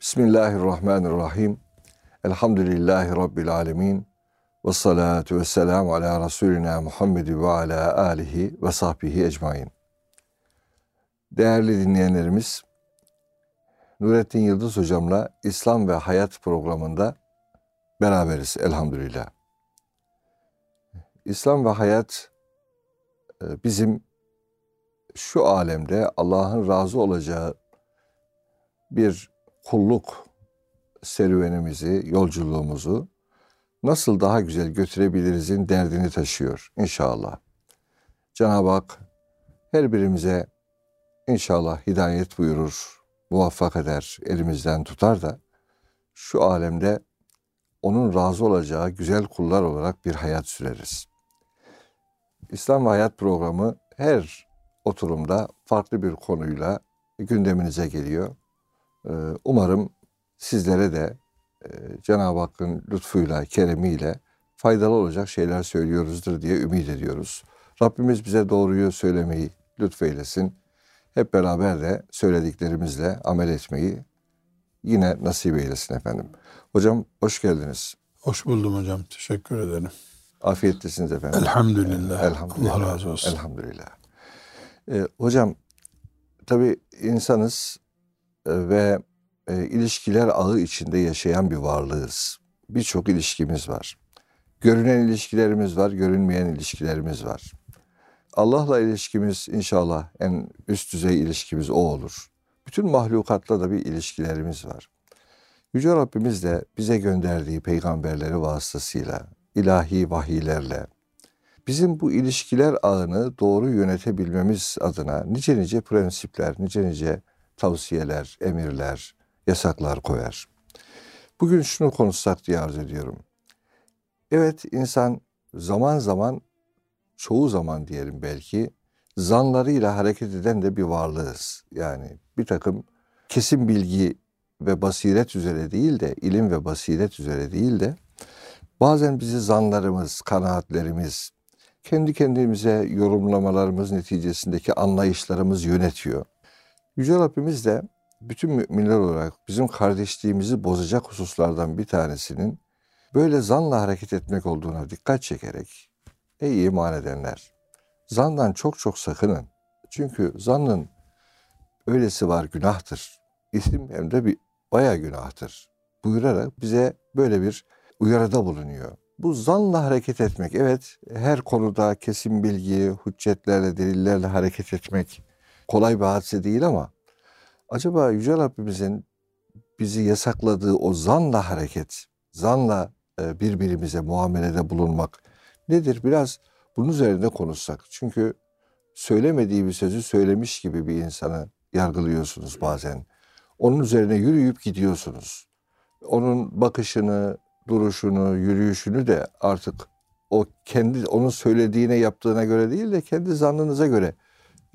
Bismillahirrahmanirrahim. Elhamdülillahi Rabbil alemin. Ve salatu ve selamu ala Resulina Muhammed ve ala alihi ve sahbihi ecmain. Değerli dinleyenlerimiz, Nurettin Yıldız hocamla İslam ve Hayat programında beraberiz elhamdülillah. İslam ve hayat e, bizim şu alemde Allah'ın razı olacağı bir kulluk serüvenimizi, yolculuğumuzu nasıl daha güzel götürebilirizin derdini taşıyor inşallah. Cenab-ı Hak her birimize inşallah hidayet buyurur, muvaffak eder, elimizden tutar da şu alemde onun razı olacağı güzel kullar olarak bir hayat süreriz. İslam Hayat programı her oturumda farklı bir konuyla gündeminize geliyor. Ee, umarım sizlere de e, Cenab-ı Hakk'ın lütfuyla, keremiyle faydalı olacak şeyler söylüyoruzdur diye ümit ediyoruz. Rabbimiz bize doğruyu söylemeyi lütfeylesin. Hep beraber de söylediklerimizle amel etmeyi yine nasip eylesin efendim. Hocam hoş geldiniz. Hoş buldum hocam. Teşekkür ederim. Afiyetlisiniz efendim. Elhamdülillah. Elhamdülillah. Allah razı olsun. Elhamdülillah. Ee, hocam tabii insanız ve e, ilişkiler ağı içinde yaşayan bir varlığız. Birçok ilişkimiz var. Görünen ilişkilerimiz var, görünmeyen ilişkilerimiz var. Allah'la ilişkimiz inşallah en üst düzey ilişkimiz o olur. Bütün mahlukatla da bir ilişkilerimiz var. Yüce Rabbimiz de bize gönderdiği peygamberleri vasıtasıyla, ilahi vahiylerle, bizim bu ilişkiler ağını doğru yönetebilmemiz adına nice nice prensipler, nice nice tavsiyeler, emirler, yasaklar koyar. Bugün şunu konuşsak diye arz ediyorum. Evet insan zaman zaman, çoğu zaman diyelim belki, zanlarıyla hareket eden de bir varlığız. Yani bir takım kesin bilgi ve basiret üzere değil de, ilim ve basiret üzere değil de, bazen bizi zanlarımız, kanaatlerimiz, kendi kendimize yorumlamalarımız neticesindeki anlayışlarımız yönetiyor. Yüce Rabbimiz de bütün müminler olarak bizim kardeşliğimizi bozacak hususlardan bir tanesinin böyle zanla hareket etmek olduğuna dikkat çekerek ey iman edenler zandan çok çok sakının. Çünkü zannın öylesi var günahtır. İsim hem de bir bayağı günahtır. Buyurarak bize böyle bir uyarıda bulunuyor. Bu zanla hareket etmek, evet her konuda kesin bilgi, hüccetlerle, delillerle hareket etmek kolay bir hadise değil ama acaba Yüce Rabbimizin bizi yasakladığı o zanla hareket, zanla e, birbirimize muamelede bulunmak nedir? Biraz bunun üzerinde konuşsak. Çünkü söylemediği bir sözü söylemiş gibi bir insanı yargılıyorsunuz bazen. Onun üzerine yürüyüp gidiyorsunuz. Onun bakışını, duruşunu, yürüyüşünü de artık o kendi onun söylediğine yaptığına göre değil de kendi zannınıza göre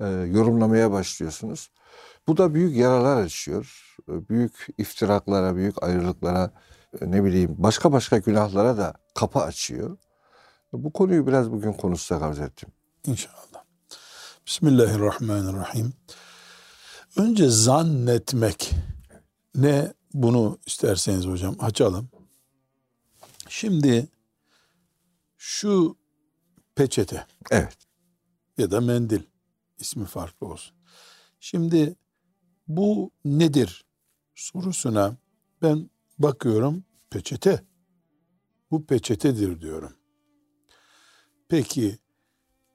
e, yorumlamaya başlıyorsunuz. Bu da büyük yaralar açıyor. E, büyük iftiraklara, büyük ayrılıklara, e, ne bileyim başka başka günahlara da kapı açıyor. Bu konuyu biraz bugün konuşsak arz ettim. İnşallah. Bismillahirrahmanirrahim. Önce zannetmek ne bunu isterseniz hocam açalım. Şimdi şu peçete. Evet. Ya da mendil ismi farklı olsun. Şimdi bu nedir sorusuna ben bakıyorum peçete. Bu peçetedir diyorum. Peki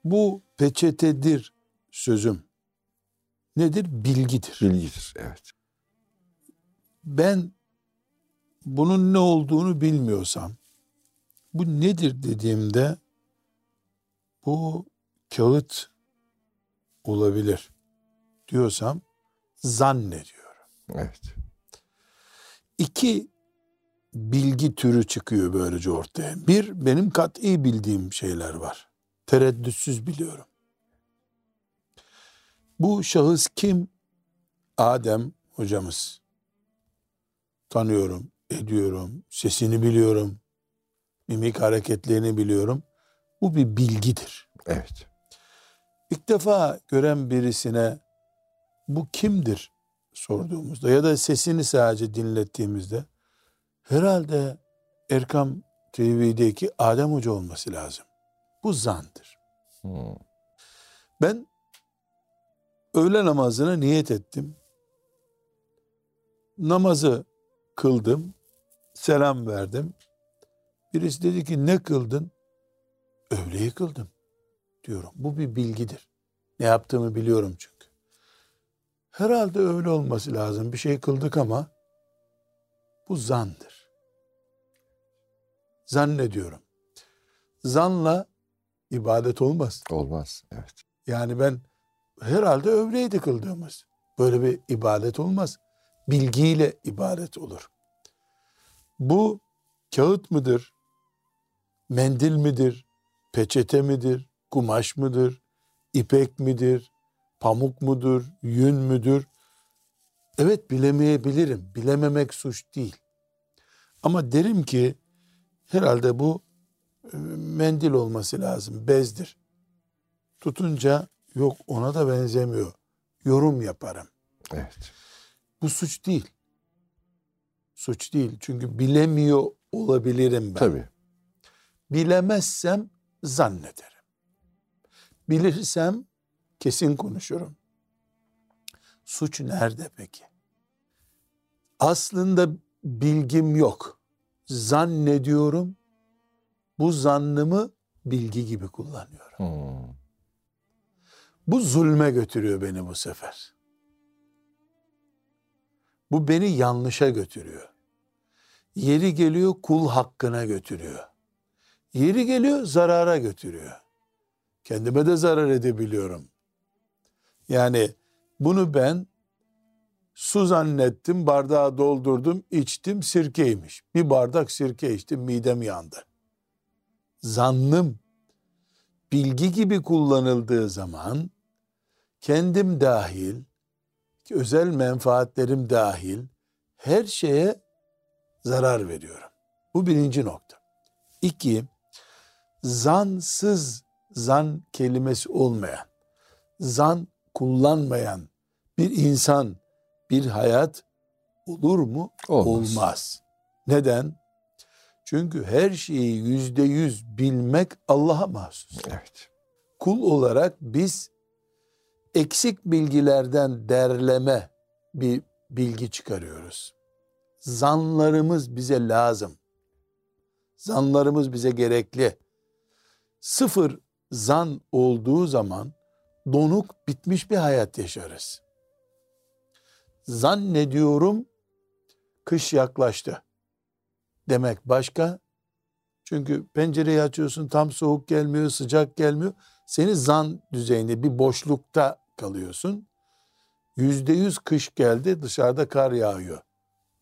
bu peçetedir sözüm nedir? Bilgidir. Bilgidir, evet. Ben bunun ne olduğunu bilmiyorsam bu nedir dediğimde bu kağıt olabilir diyorsam zannediyorum. Evet. İki bilgi türü çıkıyor böylece ortaya. Bir, benim kat'i bildiğim şeyler var. Tereddütsüz biliyorum. Bu şahıs kim? Adem hocamız. Tanıyorum, ediyorum, sesini biliyorum, mimik hareketlerini biliyorum. Bu bir bilgidir. Evet. İlk defa gören birisine bu kimdir sorduğumuzda ya da sesini sadece dinlettiğimizde herhalde Erkam TV'deki Adem Hoca olması lazım. Bu zandır. Hmm. Ben öğle namazına niyet ettim. Namazı kıldım. Selam verdim. Birisi dedi ki ne kıldın? Öğleyi kıldım diyorum. Bu bir bilgidir. Ne yaptığımı biliyorum çünkü. Herhalde öyle olması lazım. Bir şey kıldık ama bu zandır. Zannediyorum. Zanla ibadet olmaz. Olmaz. Evet. Yani ben herhalde öğleydi kıldığımız. Böyle bir ibadet olmaz. Bilgiyle ibadet olur. Bu kağıt mıdır? Mendil midir? Peçete midir? Kumaş mıdır? İpek midir? Pamuk mudur? Yün müdür? Evet bilemeyebilirim. Bilememek suç değil. Ama derim ki herhalde bu e, mendil olması lazım. Bezdir. Tutunca yok ona da benzemiyor. Yorum yaparım. Evet. Bu suç değil. Suç değil. Çünkü bilemiyor olabilirim ben. Tabii. Bilemezsem zannederim. Bilirsem kesin konuşurum. Suç nerede peki? Aslında bilgim yok. Zannediyorum. Bu zannımı bilgi gibi kullanıyorum. Hmm. Bu zulme götürüyor beni bu sefer. Bu beni yanlışa götürüyor. Yeri geliyor kul hakkına götürüyor. Yeri geliyor zarara götürüyor. Kendime de zarar edebiliyorum. Yani bunu ben su zannettim, bardağı doldurdum, içtim, sirkeymiş. Bir bardak sirke içtim, midem yandı. Zannım bilgi gibi kullanıldığı zaman kendim dahil, özel menfaatlerim dahil her şeye zarar veriyorum. Bu birinci nokta. İki, zansız zan kelimesi olmayan, zan kullanmayan bir insan, bir hayat olur mu? Olmaz. Olmaz. Neden? Çünkü her şeyi yüzde yüz bilmek Allah'a mahsus. Evet. Kul olarak biz eksik bilgilerden derleme bir bilgi çıkarıyoruz. Zanlarımız bize lazım. Zanlarımız bize gerekli. Sıfır zan olduğu zaman donuk bitmiş bir hayat yaşarız. Zannediyorum kış yaklaştı demek başka. Çünkü pencereyi açıyorsun tam soğuk gelmiyor, sıcak gelmiyor. Seni zan düzeyinde bir boşlukta kalıyorsun. Yüzde yüz kış geldi dışarıda kar yağıyor.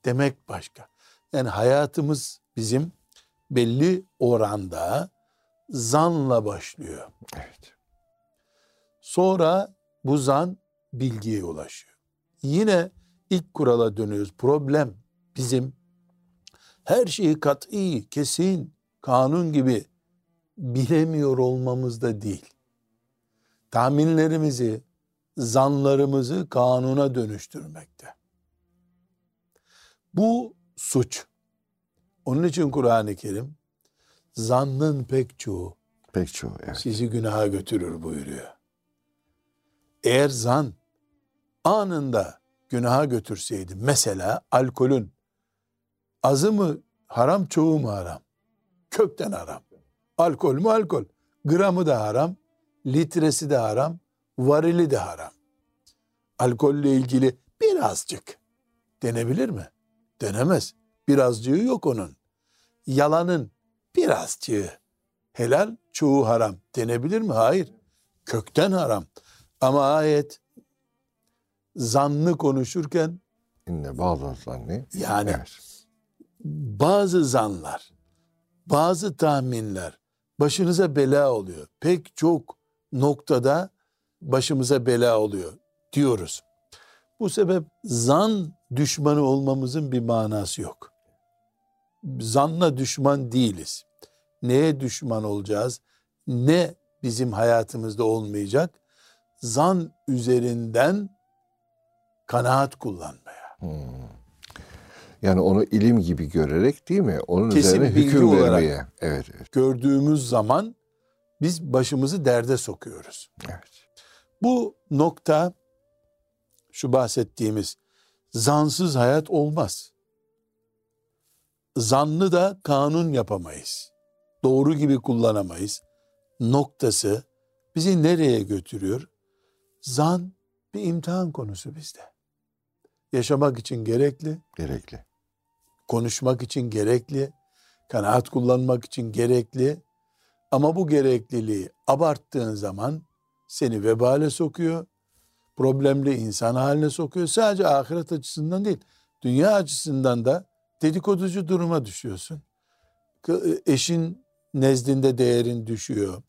Demek başka. Yani hayatımız bizim belli oranda zanla başlıyor. Evet. Sonra bu zan bilgiye ulaşıyor. Yine ilk kurala dönüyoruz. Problem bizim her şeyi kat'i, kesin, kanun gibi bilemiyor olmamızda değil. Tahminlerimizi, zanlarımızı kanuna dönüştürmekte. Bu suç. Onun için Kur'an-ı Kerim zannın pek çoğu Pek çoğu. Evet. sizi günaha götürür buyuruyor. Eğer zan anında günaha götürseydi mesela alkolün azı mı haram çoğu mu haram? Kökten haram. Alkol mü alkol? Gramı da haram, litresi de haram, varili de haram. Alkolle ilgili birazcık denebilir mi? Denemez. Birazcığı yok onun. Yalanın birazcığı helal, çoğu haram denebilir mi? Hayır. Kökten haram. Ama ayet zannı konuşurken İnne bağlı zanni. yani Evet. bazı zanlar, bazı tahminler başınıza bela oluyor. Pek çok noktada başımıza bela oluyor diyoruz. Bu sebep zan düşmanı olmamızın bir manası yok. Zanla düşman değiliz. Neye düşman olacağız? Ne bizim hayatımızda olmayacak? Zan üzerinden kanaat kullanmaya. Yani onu ilim gibi görerek değil mi? Onun Kesin üzerine hüküm vermeye. Evet, evet, Gördüğümüz zaman biz başımızı derde sokuyoruz. evet. Bu nokta şu bahsettiğimiz zansız hayat olmaz. Zannı da kanun yapamayız. Doğru gibi kullanamayız. Noktası bizi nereye götürüyor? Zan bir imtihan konusu bizde. Yaşamak için gerekli, Gerekli. konuşmak için gerekli, kanaat kullanmak için gerekli. Ama bu gerekliliği abarttığın zaman seni vebale sokuyor, problemli insan haline sokuyor. Sadece ahiret açısından değil, dünya açısından da dedikoducu duruma düşüyorsun. Kı- Eşin nezdinde değerin düşüyor.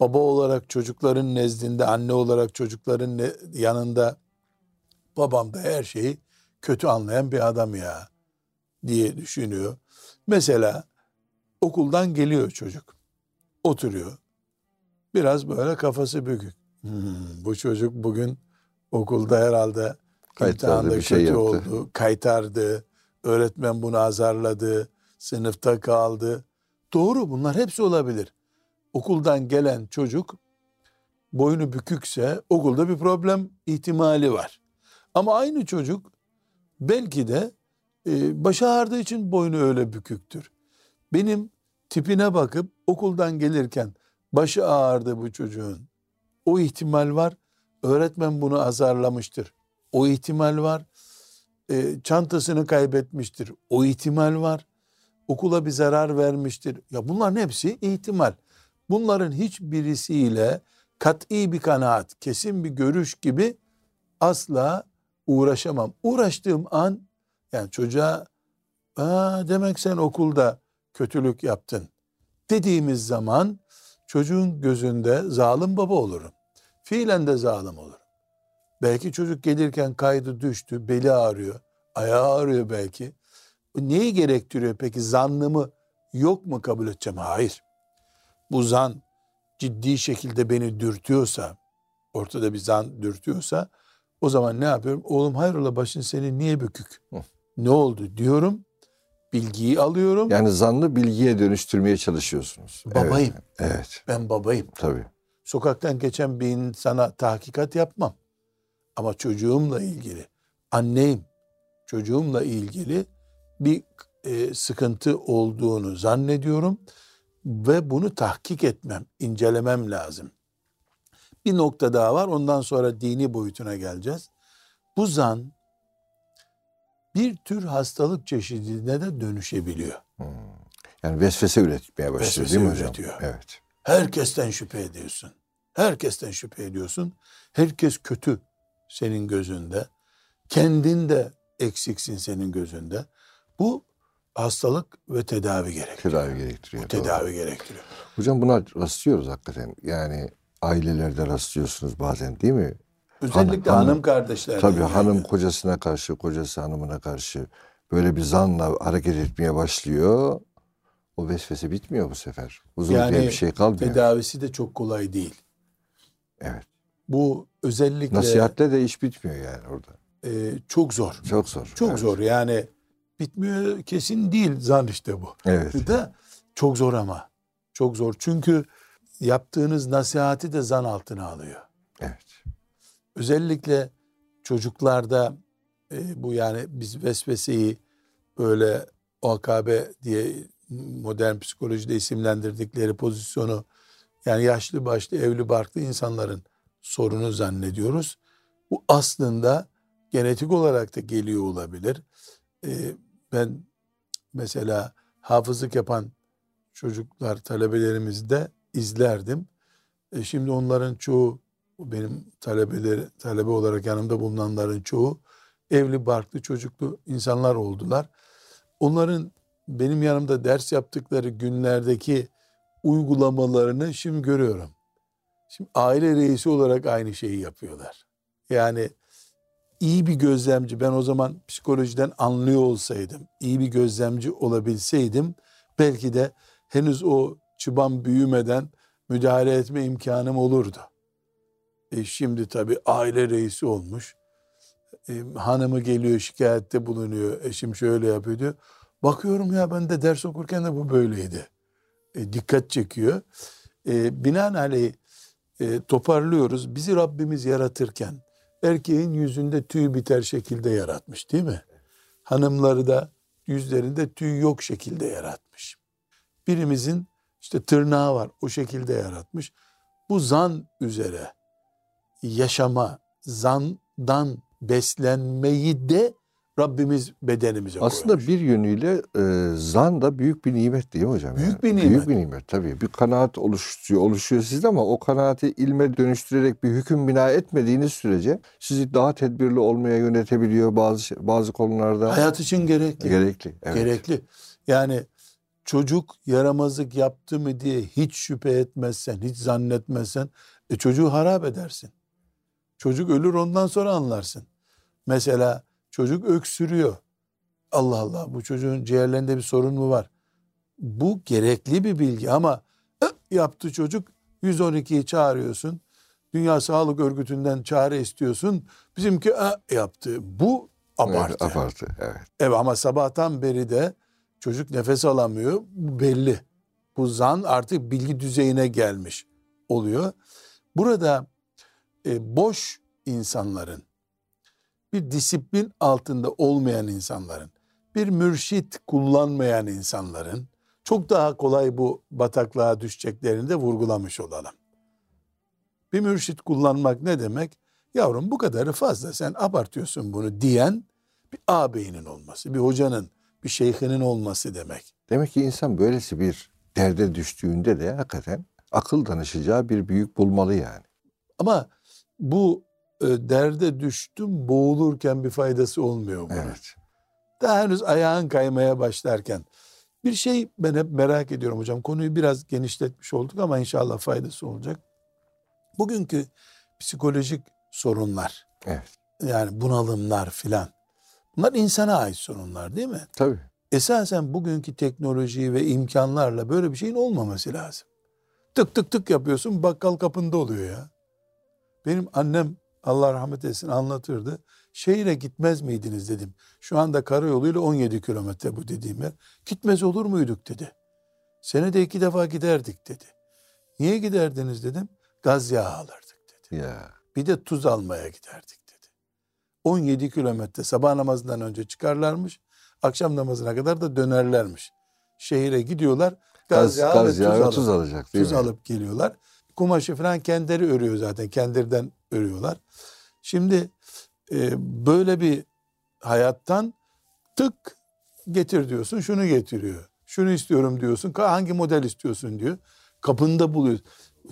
Baba olarak çocukların nezdinde, anne olarak çocukların ne- yanında babam da her şeyi kötü anlayan bir adam ya diye düşünüyor. Mesela okuldan geliyor çocuk. Oturuyor. Biraz böyle kafası bükük. Hmm, bu çocuk bugün okulda herhalde imtihanda bir şey kötü yaptı. oldu. Kaytardı. Öğretmen bunu azarladı. Sınıfta kaldı. Doğru bunlar hepsi olabilir. Okuldan gelen çocuk boynu bükükse okulda bir problem ihtimali var. Ama aynı çocuk belki de e, başı ağrıdığı için boynu öyle büküktür. Benim tipine bakıp okuldan gelirken başı ağrıdı bu çocuğun. O ihtimal var. Öğretmen bunu azarlamıştır. O ihtimal var. E, çantasını kaybetmiştir. O ihtimal var. Okula bir zarar vermiştir. Ya bunların hepsi ihtimal. Bunların hiçbirisiyle kat'i bir kanaat, kesin bir görüş gibi asla uğraşamam. Uğraştığım an yani çocuğa Aa, demek sen okulda kötülük yaptın dediğimiz zaman çocuğun gözünde zalim baba olurum. Fiilen de zalim olurum. Belki çocuk gelirken kaydı düştü, beli ağrıyor, ayağı ağrıyor belki. Neyi gerektiriyor peki? Zannımı yok mu kabul edeceğim? Hayır. Bu zan ciddi şekilde beni dürtüyorsa, ortada bir zan dürtüyorsa o zaman ne yapıyorum? Oğlum hayrola başın senin niye bükük? Hı. Ne oldu diyorum. Bilgiyi alıyorum. Yani zannı bilgiye dönüştürmeye çalışıyorsunuz. Babayım. Evet, evet Ben babayım. tabii. Sokaktan geçen bir insana tahkikat yapmam. Ama çocuğumla ilgili, anneyim, çocuğumla ilgili bir e, sıkıntı olduğunu zannediyorum ve bunu tahkik etmem, incelemem lazım. Bir nokta daha var, ondan sonra dini boyutuna geleceğiz. Bu zan bir tür hastalık çeşidine de dönüşebiliyor. Yani vesvese üretmeye başlıyor Vesvese değil mi hocam? üretiyor. Evet. Herkesten şüphe ediyorsun. Herkesten şüphe ediyorsun. Herkes kötü senin gözünde. Kendin de eksiksin senin gözünde. Bu hastalık ve tedavi gerektiriyor. Tedavi gerektiriyor. doğru. Tedavi gerektiriyor. Hocam buna rastlıyoruz hakikaten. Yani ailelerde rastlıyorsunuz bazen değil mi? Özellikle hanım- hanım, kardeşler. Tabii hanım kocasına karşı, kocası hanımına karşı böyle bir zanla hareket etmeye başlıyor. O vesvese bitmiyor bu sefer. Uzun Yani bir şey kalmıyor. Tedavisi de çok kolay değil. Evet. Bu özellikle Nasihatle de iş bitmiyor yani orada. e, çok zor. Çok zor. Çok Evet. zor yani bitmiyor kesin değil zan işte bu. Evet. Da çok zor ama. Çok zor. Çünkü yaptığınız nasihati de zan altına alıyor. Evet. Özellikle çocuklarda e, bu yani biz vesveseyi böyle OKB diye modern psikolojide isimlendirdikleri pozisyonu yani yaşlı başlı evli barklı insanların sorunu zannediyoruz. Bu aslında genetik olarak da geliyor olabilir. E, ben mesela hafızlık yapan çocuklar talebelerimizde izlerdim. E, şimdi onların çoğu benim talebeleri talebe olarak yanımda bulunanların çoğu evli barklı çocuklu insanlar oldular. Onların benim yanımda ders yaptıkları günlerdeki uygulamalarını şimdi görüyorum. Şimdi aile reisi olarak aynı şeyi yapıyorlar. Yani iyi bir gözlemci ben o zaman psikolojiden anlıyor olsaydım, iyi bir gözlemci olabilseydim belki de henüz o çıban büyümeden müdahale etme imkanım olurdu. E şimdi tabii aile reisi olmuş. e, hanımı geliyor şikayette bulunuyor. Eşim şöyle yapıyor diyor. Bakıyorum ya ben de ders okurken de bu böyleydi. E, dikkat çekiyor. E, binaenaleyh e, toparlıyoruz. Bizi Rabbimiz yaratırken erkeğin yüzünde tüy biter şekilde yaratmış değil mi? Hanımları da yüzlerinde tüy yok şekilde yaratmış. Birimizin işte tırnağı var o şekilde yaratmış. Bu zan üzere yaşama, zandan beslenmeyi de Rabbimiz bedenimize Aslında koymuş. bir yönüyle e, zan da büyük bir nimet değil mi hocam? Büyük yani? bir nimet. Büyük bir nimet tabii. Bir kanaat oluşuyor, oluşuyor sizde ama o kanaati ilme dönüştürerek bir hüküm bina etmediğiniz sürece sizi daha tedbirli olmaya yönetebiliyor bazı şey- bazı konularda. Hayat için gerekli. Gerekli. Evet. Gerekli. Yani çocuk yaramazlık yaptı mı diye hiç şüphe etmezsen, hiç zannetmezsen e, çocuğu harap edersin. Çocuk ölür ondan sonra anlarsın. Mesela çocuk öksürüyor. Allah Allah bu çocuğun ciğerlerinde bir sorun mu var? Bu gerekli bir bilgi ama yaptı çocuk 112'yi çağırıyorsun. Dünya Sağlık Örgütü'nden çare istiyorsun. Bizimki yaptı. Bu abartı. Evet, abartı. Evet. Evet ama sabahtan beri de çocuk nefes alamıyor. Bu belli. Bu zan artık bilgi düzeyine gelmiş oluyor. Burada e, boş insanların, bir disiplin altında olmayan insanların, bir mürşit kullanmayan insanların çok daha kolay bu bataklığa düşeceklerini de vurgulamış olalım. Bir mürşit kullanmak ne demek? Yavrum bu kadarı fazla sen abartıyorsun bunu diyen bir ağabeyinin olması, bir hocanın, bir şeyhinin olması demek. Demek ki insan böylesi bir derde düştüğünde de hakikaten akıl danışacağı bir büyük bulmalı yani. Ama bu derde düştüm boğulurken bir faydası olmuyor bunun. Evet. Daha henüz ayağın kaymaya başlarken. Bir şey ben hep merak ediyorum hocam. Konuyu biraz genişletmiş olduk ama inşallah faydası olacak. Bugünkü psikolojik sorunlar, Evet. yani bunalımlar filan. Bunlar insana ait sorunlar değil mi? Tabii. Esasen bugünkü teknoloji ve imkanlarla böyle bir şeyin olmaması lazım. Tık tık tık yapıyorsun bakkal kapında oluyor ya. Benim annem Allah rahmet etsin anlatırdı. Şehire gitmez miydiniz dedim. Şu anda karayoluyla 17 kilometre bu dediğim yer. Gitmez olur muyduk dedi. Senede iki defa giderdik dedi. Niye giderdiniz dedim. Gaz yağı alırdık dedi. Ya. Bir de tuz almaya giderdik dedi. 17 kilometre sabah namazından önce çıkarlarmış. Akşam namazına kadar da dönerlermiş. Şehire gidiyorlar. Gaz, Gaz, yağı gaz ve yağı tuz, ve tuz alacak tuz mi? alıp geliyorlar. Kumaşı falan kendileri örüyor zaten. Kendilerden örüyorlar. Şimdi e, böyle bir hayattan tık getir diyorsun şunu getiriyor. Şunu istiyorum diyorsun. Hangi model istiyorsun diyor. Kapında buluyor.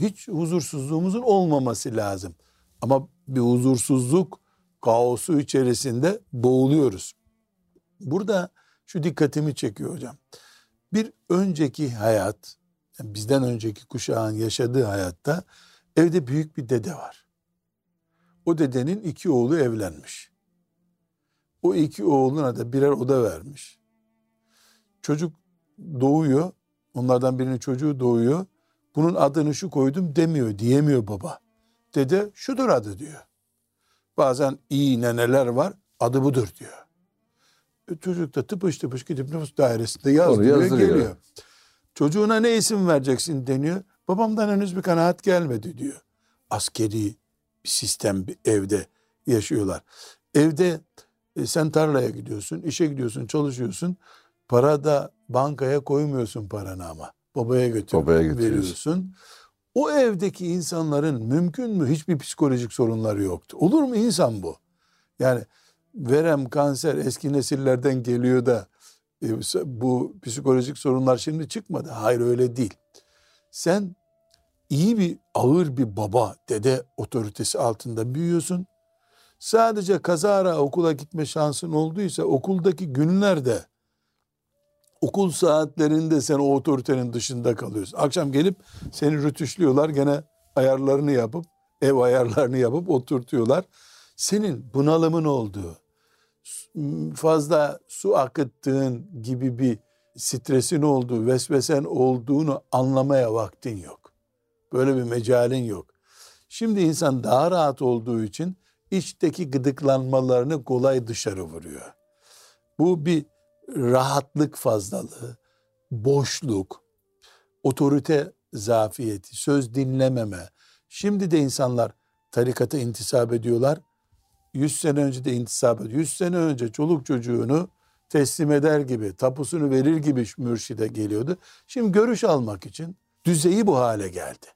Hiç huzursuzluğumuzun olmaması lazım. Ama bir huzursuzluk kaosu içerisinde boğuluyoruz. Burada şu dikkatimi çekiyor hocam. Bir önceki hayat, yani bizden önceki kuşağın yaşadığı hayatta evde büyük bir dede var. O dedenin iki oğlu evlenmiş. O iki oğluna da birer oda vermiş. Çocuk doğuyor. Onlardan birinin çocuğu doğuyor. Bunun adını şu koydum demiyor, diyemiyor baba. Dede şudur adı diyor. Bazen iyi neneler var, adı budur diyor. E, çocuk da tıpış tıpış gidip nüfus dairesinde yazdırıyor, yazdırıyor. geliyor. Çocuğuna ne isim vereceksin deniyor. Babamdan henüz bir kanaat gelmedi diyor. Askeri bir sistem bir evde yaşıyorlar. Evde e, sen tarlaya gidiyorsun, işe gidiyorsun, çalışıyorsun. Para da bankaya koymuyorsun paranı ama. Babaya götürüyorsun. veriyorsun. O evdeki insanların mümkün mü hiçbir psikolojik sorunları yoktu. Olur mu insan bu? Yani verem, kanser eski nesillerden geliyor da e, bu psikolojik sorunlar şimdi çıkmadı. Hayır öyle değil. Sen iyi bir ağır bir baba, dede otoritesi altında büyüyorsun. Sadece kazara okula gitme şansın olduysa okuldaki günlerde okul saatlerinde sen o otoritenin dışında kalıyorsun. Akşam gelip seni rütüşlüyorlar gene ayarlarını yapıp ev ayarlarını yapıp oturtuyorlar. Senin bunalımın olduğu, fazla su akıttığın gibi bir stresin olduğu, vesvesen olduğunu anlamaya vaktin yok. Böyle bir mecalin yok. Şimdi insan daha rahat olduğu için içteki gıdıklanmalarını kolay dışarı vuruyor. Bu bir rahatlık fazlalığı, boşluk, otorite zafiyeti, söz dinlememe. Şimdi de insanlar tarikata intisap ediyorlar. 100 sene önce de intisap ediyor. 100 sene önce çoluk çocuğunu teslim eder gibi, tapusunu verir gibi mürşide geliyordu. Şimdi görüş almak için düzeyi bu hale geldi.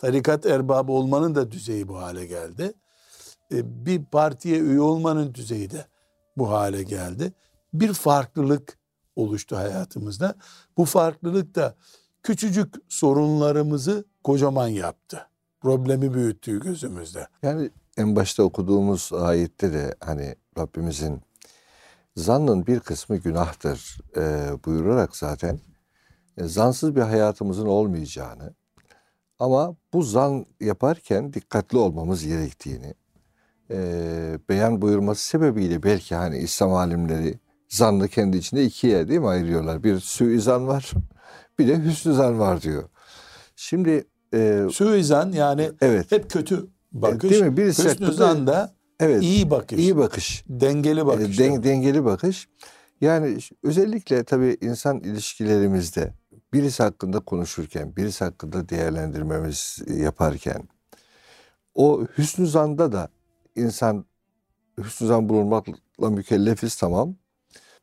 Tarikat erbabı olmanın da düzeyi bu hale geldi. E, bir partiye üye olmanın düzeyi de bu hale geldi. Bir farklılık oluştu hayatımızda. Bu farklılık da küçücük sorunlarımızı kocaman yaptı. Problemi büyüttü gözümüzde. Yani en başta okuduğumuz ayette de hani Rabbimizin zannın bir kısmı günahtır e, buyurarak zaten e, zansız bir hayatımızın olmayacağını ama bu zan yaparken dikkatli olmamız gerektiğini e, beyan buyurması sebebiyle belki hani İslam alimleri zannı kendi içinde ikiye değil mi ayırıyorlar? Bir suizan var bir de hüsnü zan var diyor. Şimdi e, suizan yani evet. hep kötü bakış. Değil mi? Birisi hüsnü zan da evet, iyi bakış. İyi bakış. Dengeli bakış. Den, dengeli bakış. Yani özellikle tabii insan ilişkilerimizde birisi hakkında konuşurken, birisi hakkında değerlendirmemiz yaparken o hüsnü zanda da insan hüsnü zan bulunmakla mükellefiz tamam.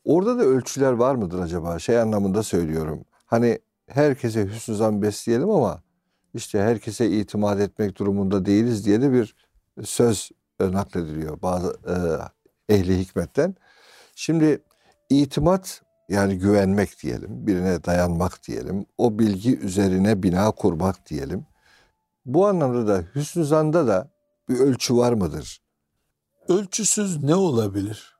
Orada da ölçüler var mıdır acaba? Şey anlamında söylüyorum. Hani herkese hüsnü zan besleyelim ama işte herkese itimat etmek durumunda değiliz diye de bir söz e, naklediliyor bazı e, ehli hikmetten. Şimdi itimat yani güvenmek diyelim, birine dayanmak diyelim, o bilgi üzerine bina kurmak diyelim. Bu anlamda da hüsnü zanda da bir ölçü var mıdır? Ölçüsüz ne olabilir?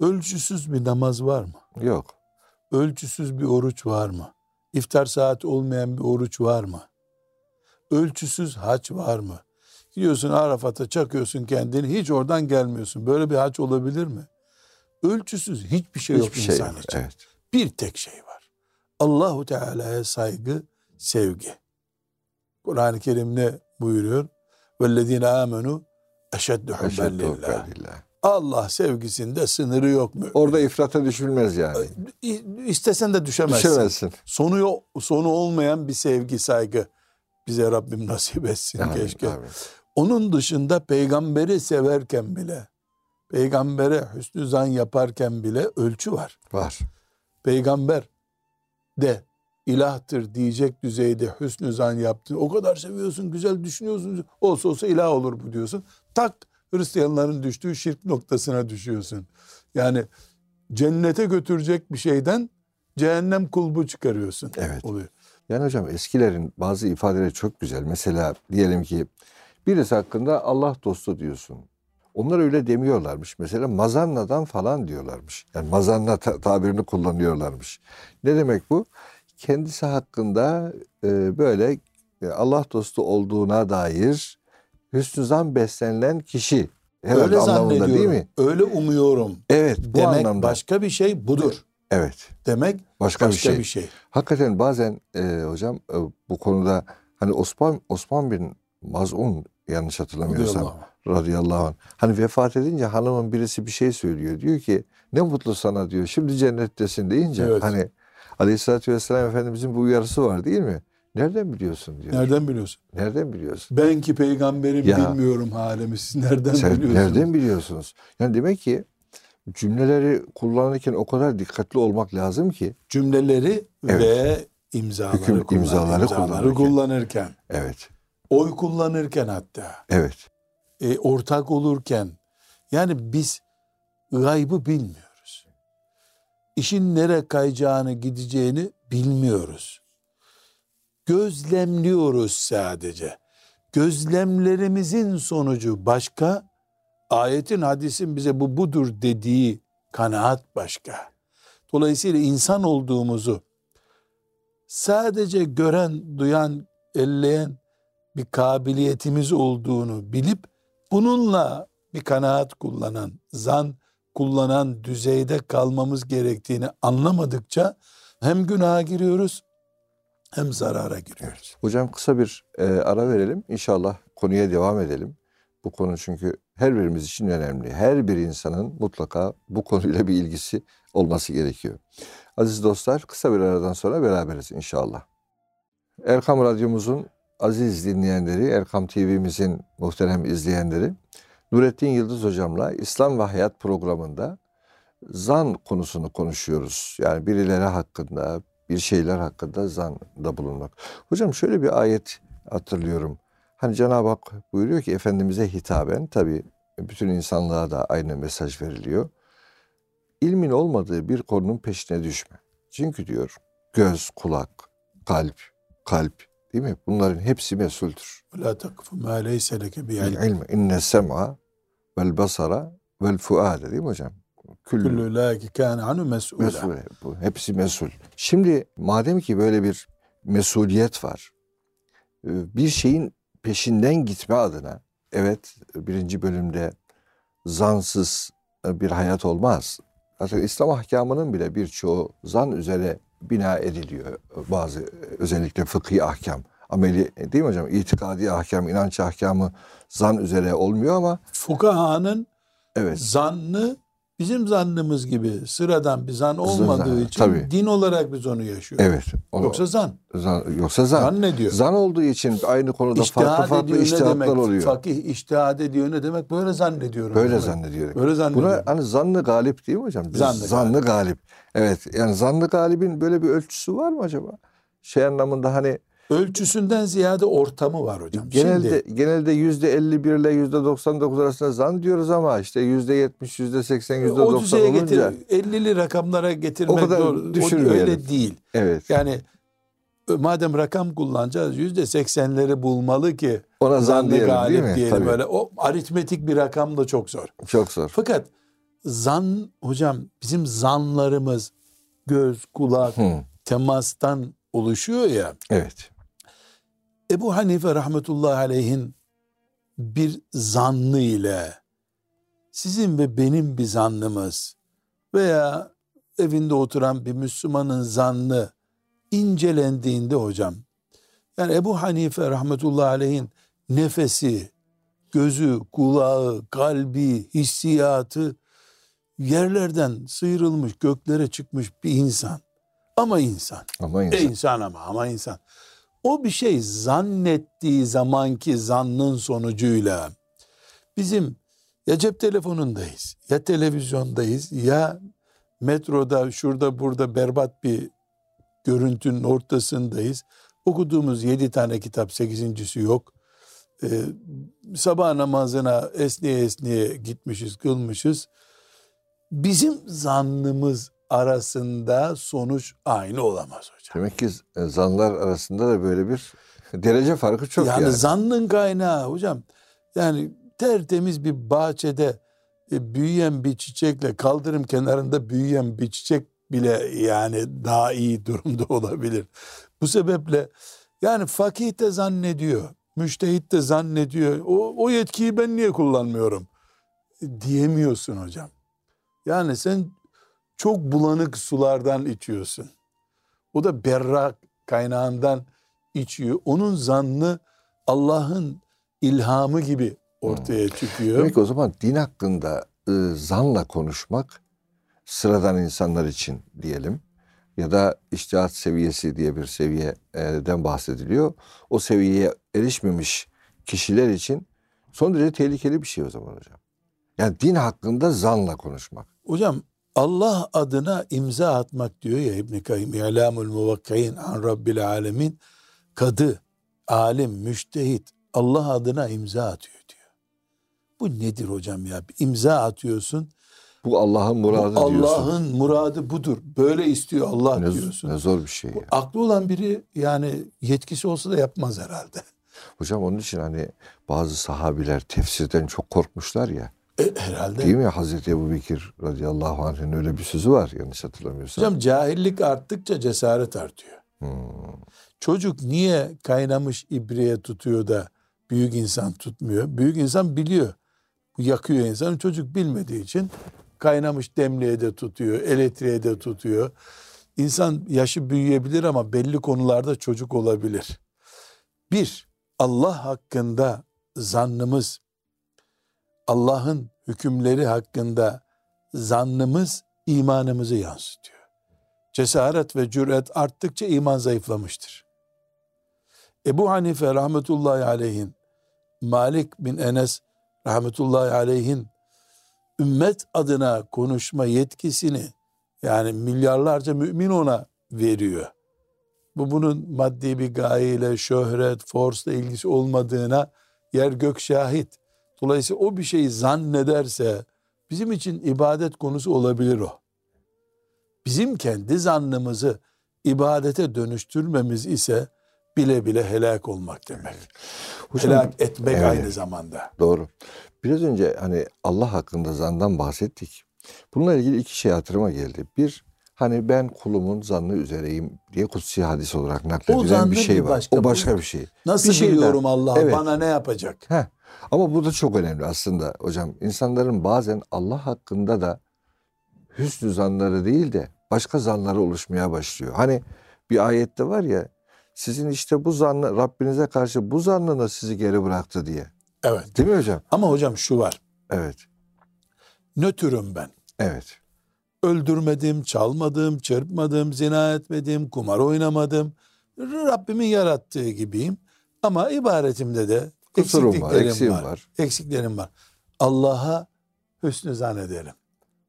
Ölçüsüz bir namaz var mı? Yok. Ölçüsüz bir oruç var mı? İftar saati olmayan bir oruç var mı? Ölçüsüz haç var mı? Gidiyorsun Arafat'a çakıyorsun kendini hiç oradan gelmiyorsun. Böyle bir haç olabilir mi? Ölçüsüz hiçbir şey hiçbir yok şey insan yok, için. Evet. Bir tek şey var. Allahu Teala'ya saygı, sevgi. Kur'an-ı Kerim ne buyuruyor? Vellezine amenu eşeddu hubben lillah. Allah sevgisinde sınırı yok mu? Orada ifrata düşülmez yani. İstesen de düşemezsin. Düşemezsin. Sonu yok, sonu olmayan bir sevgi, saygı bize Rabbim nasip etsin amin, keşke. Amin. Onun dışında peygamberi severken bile, peygambere hüsnü zan yaparken bile ölçü var. Var. Peygamber de ilahtır diyecek düzeyde hüsnü zan yaptın. O kadar seviyorsun, güzel düşünüyorsun. Olsa olsa ilah olur bu diyorsun. Tak Hristiyanların düştüğü şirk noktasına düşüyorsun. Yani cennete götürecek bir şeyden cehennem kulbu çıkarıyorsun. Evet. Oluyor. Yani hocam eskilerin bazı ifadeleri çok güzel. Mesela diyelim ki birisi hakkında Allah dostu diyorsun. Onlar öyle demiyorlarmış. Mesela mazannadan falan diyorlarmış. Yani mazanna ta- tabirini kullanıyorlarmış. Ne demek bu? Kendisi hakkında e, böyle e, Allah dostu olduğuna dair hüsnü zan beslenilen kişi. Herhalde öyle zannediyorum. Değil mi? Öyle umuyorum. Evet bu Demek anlamda. başka bir şey budur. Evet. Demek başka, başka bir, şey. bir şey. Hakikaten bazen e, hocam e, bu konuda hani Osman Osman bin Maz'un yanlış hatırlamıyorsam radıyallahu, anh. Hani vefat edince hanımın birisi bir şey söylüyor. Diyor ki ne mutlu sana diyor. Şimdi cennettesin deyince evet. hani Aleyhisselatü Vesselam Efendimizin bu uyarısı var değil mi? Nereden biliyorsun diyor. Nereden biliyorsun? Nereden biliyorsun? Ben ki peygamberim ya, bilmiyorum halimi. Siz nereden sen biliyorsunuz? Nereden biliyorsunuz? Yani demek ki cümleleri kullanırken o kadar dikkatli olmak lazım ki. Cümleleri evet. ve imzaları, Hüküm, kullan, imzaları, imzaları kullanırken. kullanırken. Evet. Oy kullanırken hatta. Evet. E, ortak olurken. Yani biz gaybı bilmiyoruz. İşin nere kayacağını, gideceğini bilmiyoruz. Gözlemliyoruz sadece. Gözlemlerimizin sonucu başka, ayetin hadisin bize bu budur dediği kanaat başka. Dolayısıyla insan olduğumuzu sadece gören, duyan, elleyen bir kabiliyetimiz olduğunu bilip bununla bir kanaat kullanan, zan kullanan düzeyde kalmamız gerektiğini anlamadıkça hem günaha giriyoruz hem zarara giriyoruz. Hocam kısa bir e, ara verelim. İnşallah konuya devam edelim. Bu konu çünkü her birimiz için önemli. Her bir insanın mutlaka bu konuyla bir ilgisi olması gerekiyor. Aziz dostlar kısa bir aradan sonra beraberiz inşallah. Erkam Radyomuzun aziz dinleyenleri, Erkam TV'mizin muhterem izleyenleri, Nurettin Yıldız Hocam'la İslam ve Hayat programında zan konusunu konuşuyoruz. Yani birileri hakkında, bir şeyler hakkında zanda bulunmak. Hocam şöyle bir ayet hatırlıyorum. Hani Cenab-ı Hak buyuruyor ki Efendimiz'e hitaben tabi bütün insanlığa da aynı mesaj veriliyor. İlmin olmadığı bir konunun peşine düşme. Çünkü diyor göz, kulak, kalp, kalp değil mi? Bunların hepsi mesuldür. La takfu ma leyse leke bi ilm. İlme inne sem'a vel basara vel fuade değil mi hocam? Kullu lâki kâne anu. Mesul. Bu hepsi mesul. Şimdi madem ki böyle bir mesuliyet var. e, Bir şeyin peşinden gitme adına evet birinci bölümde zansız bir hayat olmaz. Zaten İslam ahkamının bile birçoğu zan üzere bina ediliyor. Bazı özellikle fıkhi ahkam. Ameli değil mi hocam? İtikadi ahkam, inanç ahkamı zan üzere olmuyor ama Fukahanın evet zannı bizim zannımız gibi sıradan bir zan olmadığı zan, için tabii. din olarak biz onu yaşıyoruz. evet. Onu- Yoksa zan. zan, yoksa zan. Zan ne diyor? Zan olduğu için aynı konuda farklı İçtihad farklı ne iştihatlar demek? oluyor. Fakih iştihad ediyor ne demek? Böyle zannediyorum. Böyle demek. zannediyor. Böyle zannediyorum. Buna hani zannı galip değil mi hocam? Biz Zannı zannı, galip. Evet yani zannı galibin böyle bir ölçüsü var mı acaba? Şey anlamında hani Ölçüsünden ziyade ortamı var hocam. genelde Şimdi genelde yüzde 51 ile yüzde 99 arasında zan diyoruz ama işte yüzde 70, yüzde 80, yüzde o 90 düzeye olunca getir, 50'li rakamlara getirmek O kadar doğru. O öyle değil. evet Yani e, madem rakam kullanacağız yüzde seksenleri bulmalı ki ona zan diyelim galip değil mi? diyelim Tabii. öyle. O aritmetik bir rakam da çok zor. Çok zor. Fakat zan hocam bizim zanlarımız göz, kulak, Hı, temastan oluşuyor ya. evet. Ebu Hanife rahmetullahi aleyhin bir zannı ile sizin ve benim bir zannımız veya evinde oturan bir Müslümanın zannı incelendiğinde hocam yani Ebu Hanife rahmetullahi aleyhin nefesi, gözü, kulağı, kalbi, hissiyatı yerlerden sıyrılmış, göklere çıkmış bir insan. Ama insan. Ama E insan. insan ama ama insan. O bir şey zannettiği zamanki zannın sonucuyla bizim ya cep telefonundayız ya televizyondayız ya metroda şurada burada berbat bir görüntünün ortasındayız. Okuduğumuz yedi tane kitap sekizincisi yok. Ee, sabah namazına esniye esniye gitmişiz kılmışız. Bizim zannımız arasında sonuç aynı olamaz hocam. Demek ki e, zanlar arasında da böyle bir derece farkı çok yani, yani. zannın kaynağı hocam. Yani tertemiz bir bahçede e, büyüyen bir çiçekle kaldırım kenarında büyüyen bir çiçek bile yani daha iyi durumda olabilir. Bu sebeple yani fakih de zannediyor, müştehit de zannediyor. O, o yetkiyi ben niye kullanmıyorum? E, Diyemiyorsun hocam. Yani sen çok bulanık sulardan içiyorsun. O da berrak kaynağından içiyor. Onun zannı Allah'ın ilhamı gibi ortaya çıkıyor. Demek o zaman din hakkında e, zanla konuşmak sıradan insanlar için diyelim ya da iştihat seviyesi diye bir seviyeden bahsediliyor. O seviyeye erişmemiş kişiler için son derece tehlikeli bir şey o zaman hocam. Yani din hakkında zanla konuşmak. Hocam Allah adına imza atmak diyor ya İbn Kayyim İ'lamul Muvakkain an Rabbil Alemin kadı, alim, müştehit Allah adına imza atıyor diyor. Bu nedir hocam ya? İmza atıyorsun. Bu Allah'ın Bu muradı diyorsun. Allah'ın muradı budur. Böyle istiyor Allah Ne, diyorsun. ne zor bir şey Bu ya. aklı olan biri yani yetkisi olsa da yapmaz herhalde. Hocam onun için hani bazı sahabiler tefsirden çok korkmuşlar ya. E, herhalde. Değil mi? Hazreti Ebu Bekir radıyallahu anh'ın öyle bir sözü var yanlış hatırlamıyorsam. Hocam cahillik arttıkça cesaret artıyor. Hmm. Çocuk niye kaynamış ibreye tutuyor da büyük insan tutmuyor? Büyük insan biliyor. Yakıyor insanı. Çocuk bilmediği için kaynamış demliğe de tutuyor, elektriğe de tutuyor. İnsan yaşı büyüyebilir ama belli konularda çocuk olabilir. Bir, Allah hakkında zannımız Allah'ın hükümleri hakkında zannımız imanımızı yansıtıyor. Cesaret ve cüret arttıkça iman zayıflamıştır. Ebu Hanife rahmetullahi aleyhin, Malik bin Enes rahmetullahi aleyhin ümmet adına konuşma yetkisini yani milyarlarca mümin ona veriyor. Bu bunun maddi bir gayeyle, şöhret, forsla ilgisi olmadığına yer gök şahit. Dolayısıyla o bir şeyi zannederse bizim için ibadet konusu olabilir o. Bizim kendi zannımızı ibadete dönüştürmemiz ise bile bile helak olmak demek. Hocam, helak etmek evet, aynı zamanda. Doğru. Biraz önce hani Allah hakkında zandan bahsettik. Bununla ilgili iki şey hatırıma geldi. Bir, hani ben kulumun zannı üzereyim diye kutsi hadis olarak nakledilen bir şey var. Başka, o başka bir şey. Nasıl bir şey biliyorum Allah evet. bana ne yapacak? Heh. Ama bu da çok önemli aslında hocam. İnsanların bazen Allah hakkında da hüsnü zanları değil de başka zanları oluşmaya başlıyor. Hani bir ayette var ya sizin işte bu zannı Rabbinize karşı bu zannınız sizi geri bıraktı diye. Evet. Değil mi hocam? Ama hocam şu var. Evet. Nötrüm ben. Evet. Öldürmedim, çalmadım, çırpmadım, zina etmedim, kumar oynamadım. Rabbimin yarattığı gibiyim. Ama ibaretimde de Kusurum eksikliklerim var, var. var. Eksiklerim var. Allah'a hüsnü zannederim.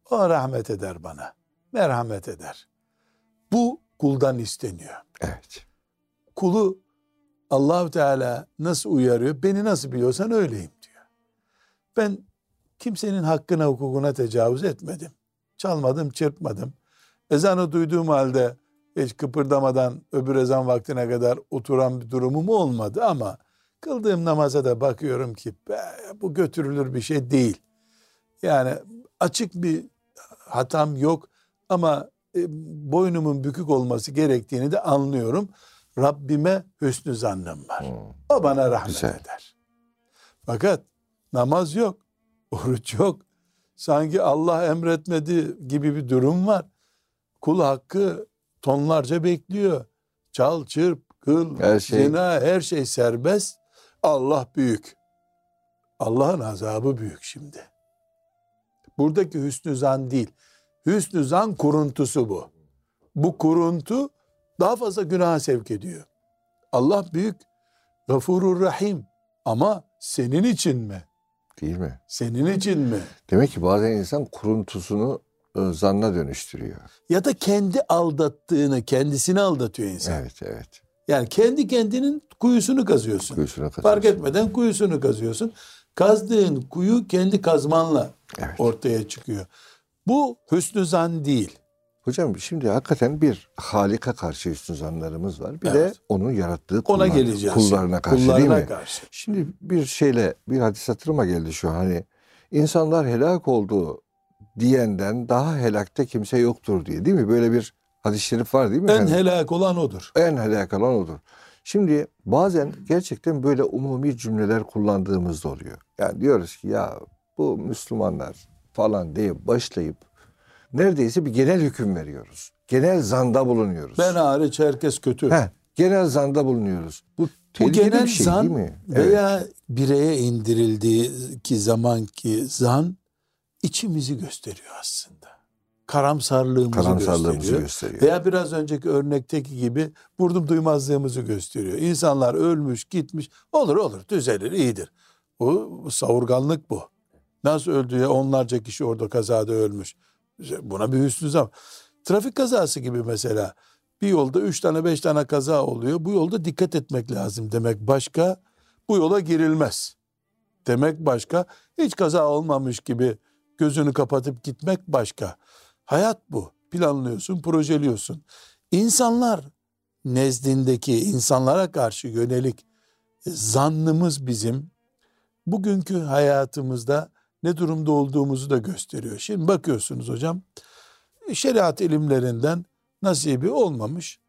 O rahmet eder bana. Merhamet eder. Bu kuldan isteniyor. Evet. Kulu allah Teala nasıl uyarıyor? Beni nasıl biliyorsan öyleyim diyor. Ben kimsenin hakkına hukukuna tecavüz etmedim. Çalmadım, çırpmadım. Ezanı duyduğum halde hiç kıpırdamadan öbür ezan vaktine kadar oturan bir durumum olmadı ama kıldığım namaza da bakıyorum ki bu götürülür bir şey değil. Yani açık bir hatam yok ama e, boynumun bükük olması gerektiğini de anlıyorum. Rabbime hüsnü zannım var. Hmm. O bana rahmet Güzel. eder. Fakat namaz yok, oruç yok. Sanki Allah emretmedi gibi bir durum var. Kul hakkı tonlarca bekliyor. Çal, çırp, kıl, her şey. zina her şey serbest. Allah büyük. Allah'ın azabı büyük şimdi. Buradaki hüsnü zan değil. Hüsnü zan kuruntusu bu. Bu kuruntu daha fazla günaha sevk ediyor. Allah büyük, gafurur rahim ama senin için mi? Değil mi? Senin için mi? Demek ki bazen insan kuruntusunu e, zanna dönüştürüyor. Ya da kendi aldattığını, kendisini aldatıyor insan. Evet, evet. Yani kendi kendinin kuyusunu kazıyorsun. Kuyusunu kazıyorsun. Fark etmeden kuyusunu kazıyorsun. Kazdığın kuyu kendi kazmanla evet. ortaya çıkıyor. Bu hüsnü zan değil. Hocam şimdi hakikaten bir Halik'a karşı hüsnü zanlarımız var. Bir evet. de onun yarattığı kullar, Ona geleceğiz. kullarına karşı kullarına değil mi? Karşı. Şimdi bir şeyle bir hadis hatırıma geldi şu hani insanlar helak oldu diyenden daha helakte kimse yoktur diye değil mi? Böyle bir hadis-i şerif var değil mi? En efendim? helak olan odur. En helak olan odur. Şimdi bazen gerçekten böyle umumi cümleler kullandığımızda oluyor. Yani diyoruz ki ya bu Müslümanlar falan diye başlayıp neredeyse bir genel hüküm veriyoruz. Genel zanda bulunuyoruz. Ben hariç herkes kötü. Heh, genel zanda bulunuyoruz. Bu bu genel bir şey zan değil mi? Veya evet. bireye indirildiği ki zaman ki zan içimizi gösteriyor aslında. Karamsarlığımızı, Karamsarlığımızı gösteriyor. gösteriyor. Veya biraz önceki örnekteki gibi vurdum duymazlığımızı gösteriyor. İnsanlar ölmüş, gitmiş. Olur olur, düzelir, iyidir. Bu, bu savurganlık bu. Nasıl öldü ya onlarca kişi orada kazada ölmüş. Buna bir hüsnü zam. Trafik kazası gibi mesela. Bir yolda üç tane beş tane kaza oluyor. Bu yolda dikkat etmek lazım demek başka. Bu yola girilmez. Demek başka. Hiç kaza olmamış gibi gözünü kapatıp gitmek başka. Hayat bu. Planlıyorsun, projeliyorsun. İnsanlar nezdindeki insanlara karşı yönelik zannımız bizim bugünkü hayatımızda ne durumda olduğumuzu da gösteriyor. Şimdi bakıyorsunuz hocam şeriat ilimlerinden nasibi olmamış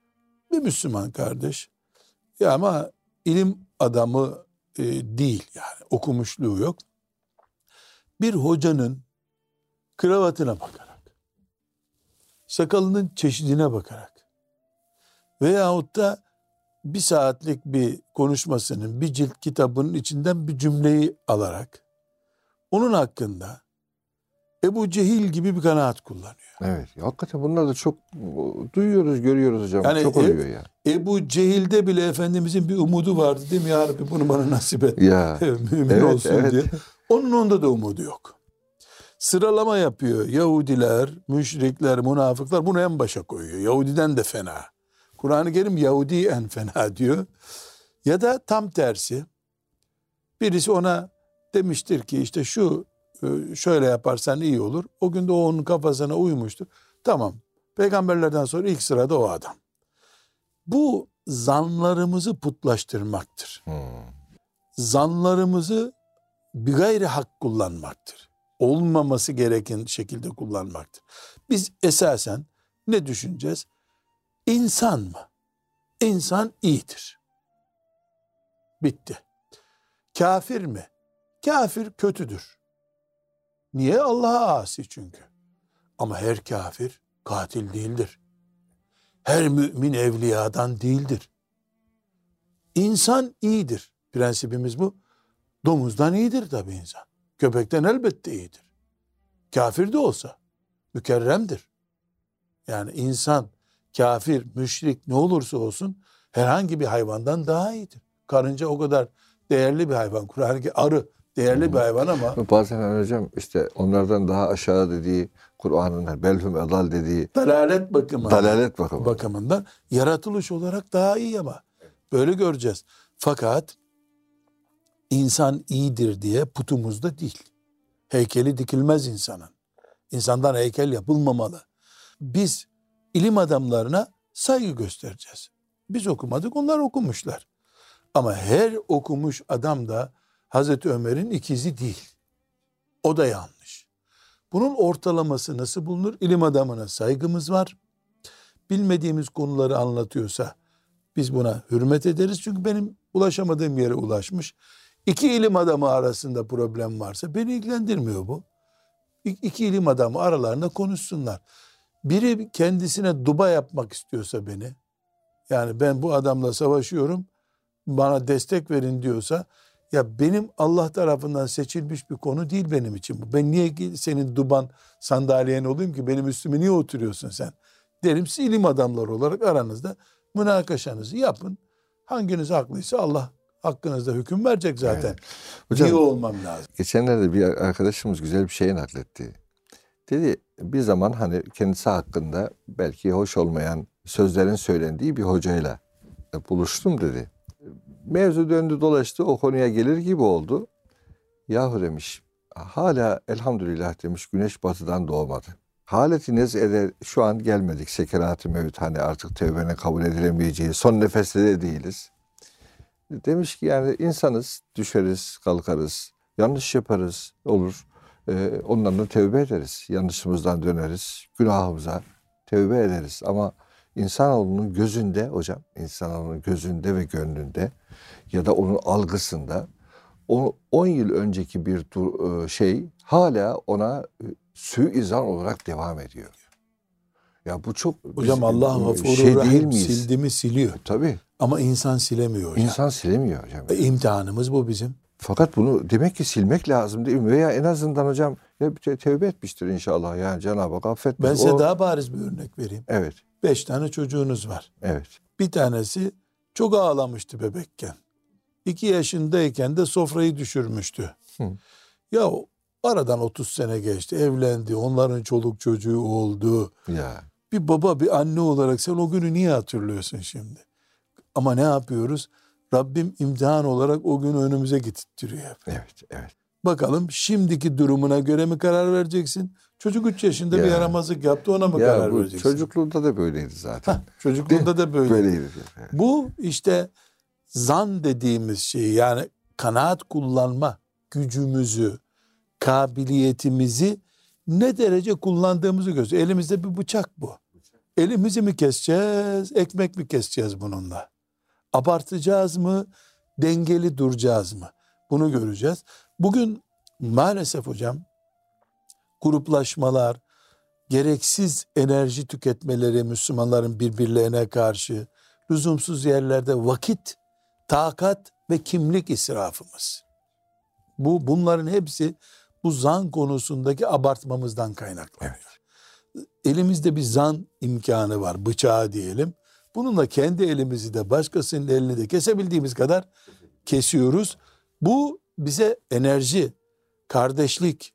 bir Müslüman kardeş. Ya ama ilim adamı e, değil yani okumuşluğu yok. Bir hocanın kravatına bakarak, sakalının çeşidine bakarak veyahut da bir saatlik bir konuşmasının bir cilt kitabının içinden bir cümleyi alarak onun hakkında Ebu Cehil gibi bir kanaat kullanıyor. Evet. Hakikaten bunlar da çok duyuyoruz, görüyoruz hocam. Yani çok oluyor ya. Ebu Cehil'de bile Efendimizin bir umudu vardı değil mi? Ya Rabbi bunu bana nasip et. Ya. Mümin Evet, olsun evet. diye. Onun onda da umudu yok. Sıralama yapıyor. Yahudiler, müşrikler, münafıklar bunu en başa koyuyor. Yahudiden de fena. Kur'an-ı Kerim Yahudi en fena diyor. Ya da tam tersi. Birisi ona demiştir ki işte şu e, şöyle yaparsan iyi olur. O gün de o onun kafasına uymuştur. Tamam. Peygamberlerden sonra ilk sırada o adam. Bu zanlarımızı putlaştırmaktır. Hmm. Zanlarımızı bir gayri hak kullanmaktır. Olmaması gereken şekilde kullanmaktır. Biz esasen ne düşüneceğiz? İnsan mı? İnsan iyidir. Bitti. Kafir mi? Kafir kötüdür. Niye? Allah'a asi çünkü. Ama her kafir katil değildir. Her mümin evliyadan değildir. İnsan iyidir. Prensibimiz bu. Domuzdan iyidir tabii insan. Köpekten elbette iyidir. Kafir de olsa mükerremdir. Yani insan, kafir, müşrik ne olursa olsun herhangi bir hayvandan daha iyidir. Karınca o kadar değerli bir hayvan. Kur'an arı değerli bir hayvan ama Bazen hani hocam işte onlardan daha aşağı dediği Kur'an'ın belhum edal dediği dalalet bakımından, dalalet bakımı. bakımından yaratılış olarak daha iyi ama böyle göreceğiz. Fakat insan iyidir diye putumuzda değil. Heykeli dikilmez insanın. İnsandan heykel yapılmamalı. Biz ilim adamlarına saygı göstereceğiz. Biz okumadık, onlar okumuşlar. Ama her okumuş adam da Hazreti Ömer'in ikizi değil. O da yanlış. Bunun ortalaması nasıl bulunur? İlim adamına saygımız var. Bilmediğimiz konuları anlatıyorsa biz buna hürmet ederiz. Çünkü benim ulaşamadığım yere ulaşmış. İki ilim adamı arasında problem varsa beni ilgilendirmiyor bu. İki ilim adamı aralarında konuşsunlar. Biri kendisine duba yapmak istiyorsa beni, yani ben bu adamla savaşıyorum, bana destek verin diyorsa, ya benim Allah tarafından seçilmiş bir konu değil benim için bu. Ben niye senin duban sandalyen olayım ki benim üstüme niye oturuyorsun sen? Derim siz ilim adamları olarak aranızda münakaşanızı yapın. Hanginiz haklıysa Allah hakkınızda hüküm verecek zaten. Evet. Hocam- Niye olmam lazım? Geçenlerde bir arkadaşımız güzel bir şey nakletti. Dedi bir zaman hani kendisi hakkında belki hoş olmayan sözlerin söylendiği bir hocayla buluştum dedi. Mevzu döndü dolaştı o konuya gelir gibi oldu. Yahu demiş hala elhamdülillah demiş güneş batıdan doğmadı. Haleti nez'ede şu an gelmedik. Sekerat-ı mevt hani artık tevbenin kabul edilemeyeceği son nefeste de değiliz. Demiş ki yani insanız, düşeriz, kalkarız, yanlış yaparız, olur. Ee, ondan da tevbe ederiz. Yanlışımızdan döneriz, günahımıza tevbe ederiz. Ama insanoğlunun gözünde hocam, insanoğlunun gözünde ve gönlünde ya da onun algısında o 10 yıl önceki bir e, şey hala ona e, suizan olarak devam ediyor. Ya bu çok Hocam biz- Allah gafurur şey değil miyiz? sildi mi siliyor. Tabii. Ama insan silemiyor hocam. İnsan silemiyor hocam. E, imtihanımız bu bizim. Fakat bunu demek ki silmek lazım değil mi? Veya en azından hocam ya te- tevbe etmiştir inşallah. Yani Cenab-ı Hak affetmez. Ben size O- daha bariz bir örnek vereyim. Evet, Beş tane çocuğunuz var. evet. Bir tanesi çok ağlamıştı bebekken. İki yaşındayken de sofrayı düşürmüştü. Hı. Ya aradan 30 sene geçti. Evlendi. Onların çoluk çocuğu oldu. Ya Bir baba bir anne olarak sen o günü niye hatırlıyorsun şimdi? Ama ne yapıyoruz? Rabbim imtihan olarak o günü önümüze getirtiyor. evet, evet. Bakalım şimdiki durumuna göre mi karar vereceksin? Çocuk 3 yaşında bir Ya. yaramazlık yaptı ona mı Ya karar vereceksin? çocukluğunda da böyleydi zaten. Hah, çocukluğunda da böyle. Böyleydi. Evet. Bu işte zan dediğimiz şey yani kanaat kullanma gücümüzü, kabiliyetimizi ne derece kullandığımızı gösteriyor. Elimizde bir bıçak bu. Elimizi mi keseceğiz, ekmek mi keseceğiz bununla? Abartacağız mı, dengeli duracağız mı? Bunu göreceğiz. Bugün maalesef hocam gruplaşmalar, gereksiz enerji tüketmeleri Müslümanların birbirlerine karşı, lüzumsuz yerlerde vakit, takat ve kimlik israfımız. Bu bunların hepsi bu zan konusundaki abartmamızdan kaynaklanıyor. Elimizde bir zan imkanı var, bıçağı diyelim. Bununla kendi elimizi de başkasının elini de kesebildiğimiz kadar kesiyoruz. Bu bize enerji, kardeşlik,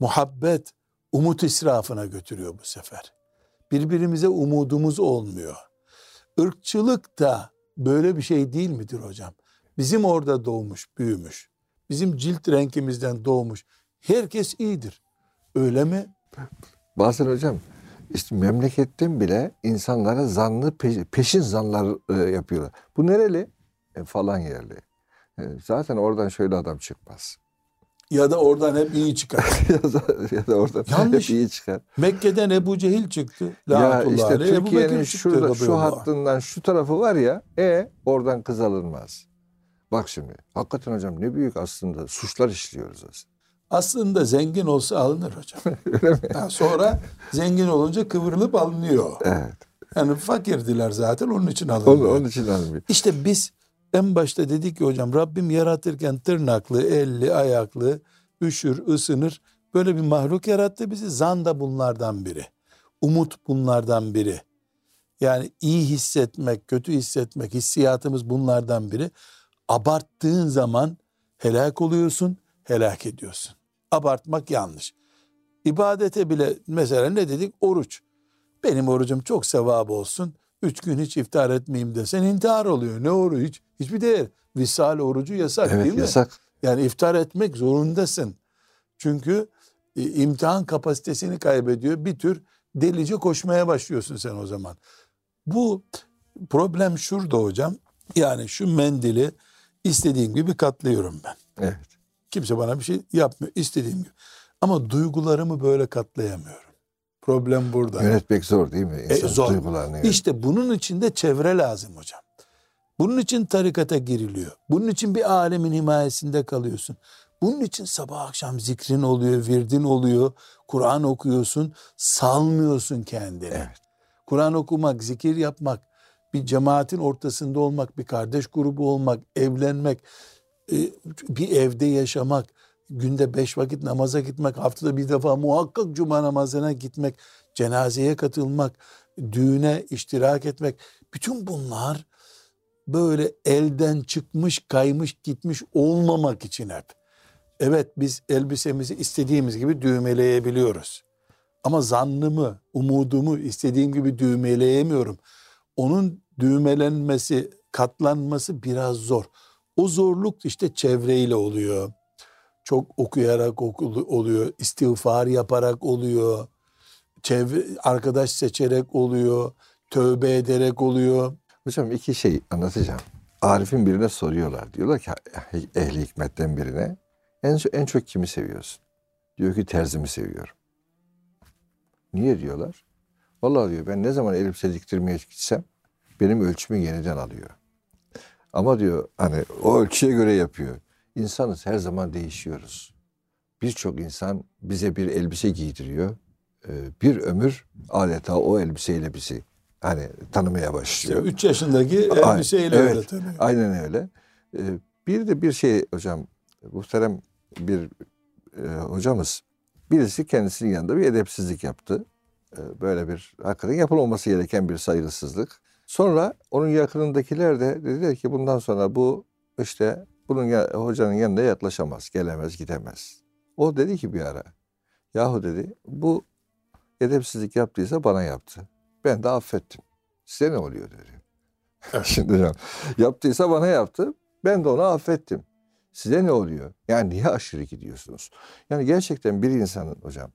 muhabbet, umut israfına götürüyor bu sefer. Birbirimize umudumuz olmuyor. Irkçılık da böyle bir şey değil midir hocam? Bizim orada doğmuş, büyümüş. Bizim cilt renkimizden doğmuş. Herkes iyidir. Öyle mi? Bazen hocam işte memleketten bile insanlara zanlı peşin zanlar e, yapıyorlar. Bu nereli? E, falan yerli. E, zaten oradan şöyle adam çıkmaz. Ya da oradan hep iyi çıkar. ya, da, oradan Yanlış. hep iyi çıkar. Mekke'den Ebu Cehil çıktı. Ya işte Türkiye'nin şurada, şu hattından şu tarafı var ya e oradan kız alınmaz. Bak şimdi hakikaten hocam ne büyük aslında suçlar işliyoruz aslında. Aslında zengin olsa alınır hocam. Öyle mi? Yani sonra zengin olunca kıvrılıp alınıyor. Evet. Yani fakirdiler zaten onun için alınıyor. Onun, onun için alınıyor. İşte biz en başta dedik ki hocam Rabbim yaratırken tırnaklı, elli, ayaklı, üşür, ısınır. Böyle bir mahluk yarattı bizi. Zan da bunlardan biri. Umut bunlardan biri. Yani iyi hissetmek, kötü hissetmek, hissiyatımız bunlardan biri. Abarttığın zaman helak oluyorsun, helak ediyorsun. Abartmak yanlış. İbadete bile mesela ne dedik? Oruç. Benim orucum çok sevap olsun. Üç gün hiç iftar etmeyeyim desen intihar oluyor. Ne oruç? Hiç, hiçbir değer. Visal orucu yasak evet, değil mi? yasak. Yani iftar etmek zorundasın. Çünkü e, imtihan kapasitesini kaybediyor. Bir tür delice koşmaya başlıyorsun sen o zaman. Bu problem şurada hocam. Yani şu mendili istediğim gibi katlıyorum ben. Evet. Kimse bana bir şey yapmıyor istediğim gibi. Ama duygularımı böyle katlayamıyorum. Problem burada. Yönetmek zor değil mi? İnsan e, zor. Duygularını İşte bunun için de çevre lazım hocam. Bunun için tarikata giriliyor. Bunun için bir alemin himayesinde kalıyorsun. Bunun için sabah akşam zikrin oluyor, virdin oluyor, Kur'an okuyorsun, salmıyorsun kendini. Evet. Kur'an okumak, zikir yapmak, bir cemaatin ortasında olmak, bir kardeş grubu olmak, evlenmek, e, bir evde yaşamak, günde beş vakit namaza gitmek, haftada bir defa muhakkak cuma namazına gitmek, cenazeye katılmak, düğüne iştirak etmek. Bütün bunlar böyle elden çıkmış, kaymış, gitmiş olmamak için hep. Evet biz elbisemizi istediğimiz gibi düğmeleyebiliyoruz. Ama zannımı, umudumu istediğim gibi düğmeleyemiyorum. Onun düğmelenmesi, katlanması biraz zor. O zorluk işte çevreyle oluyor. Çok okuyarak oluyor, istiğfar yaparak oluyor. Çevre, arkadaş seçerek oluyor, tövbe ederek oluyor. Hocam iki şey anlatacağım. Arif'in birine soruyorlar. Diyorlar ki ehli hikmetten birine en, en çok kimi seviyorsun? Diyor ki terzimi seviyorum. Niye diyorlar? Vallahi diyor ben ne zaman elbise diktirmeye gitsem benim ölçümü yeniden alıyor. Ama diyor hani o ölçüye göre yapıyor. İnsanız her zaman değişiyoruz. Birçok insan bize bir elbise giydiriyor. Ee, bir ömür adeta o elbiseyle bizi hani tanımaya başlıyor. İşte 3 yaşındaki elbiseyle evet, öyle tanıyor. Aynen öyle. Ee, bir de bir şey hocam muhterem bir e, hocamız birisi kendisinin yanında bir edepsizlik yaptı. Ee, böyle bir hakikaten yapılmaması gereken bir saygısızlık. Sonra onun yakınındakiler de dediler ki bundan sonra bu işte bunun ya, hocanın yanına yaklaşamaz, gelemez, gidemez. O dedi ki bir ara, yahu dedi bu edepsizlik yaptıysa bana yaptı. Ben de affettim. Size ne oluyor dedi. Şimdi hocam yaptıysa bana yaptı. Ben de onu affettim. Size ne oluyor? Yani niye aşırı gidiyorsunuz? Yani gerçekten bir insanın hocam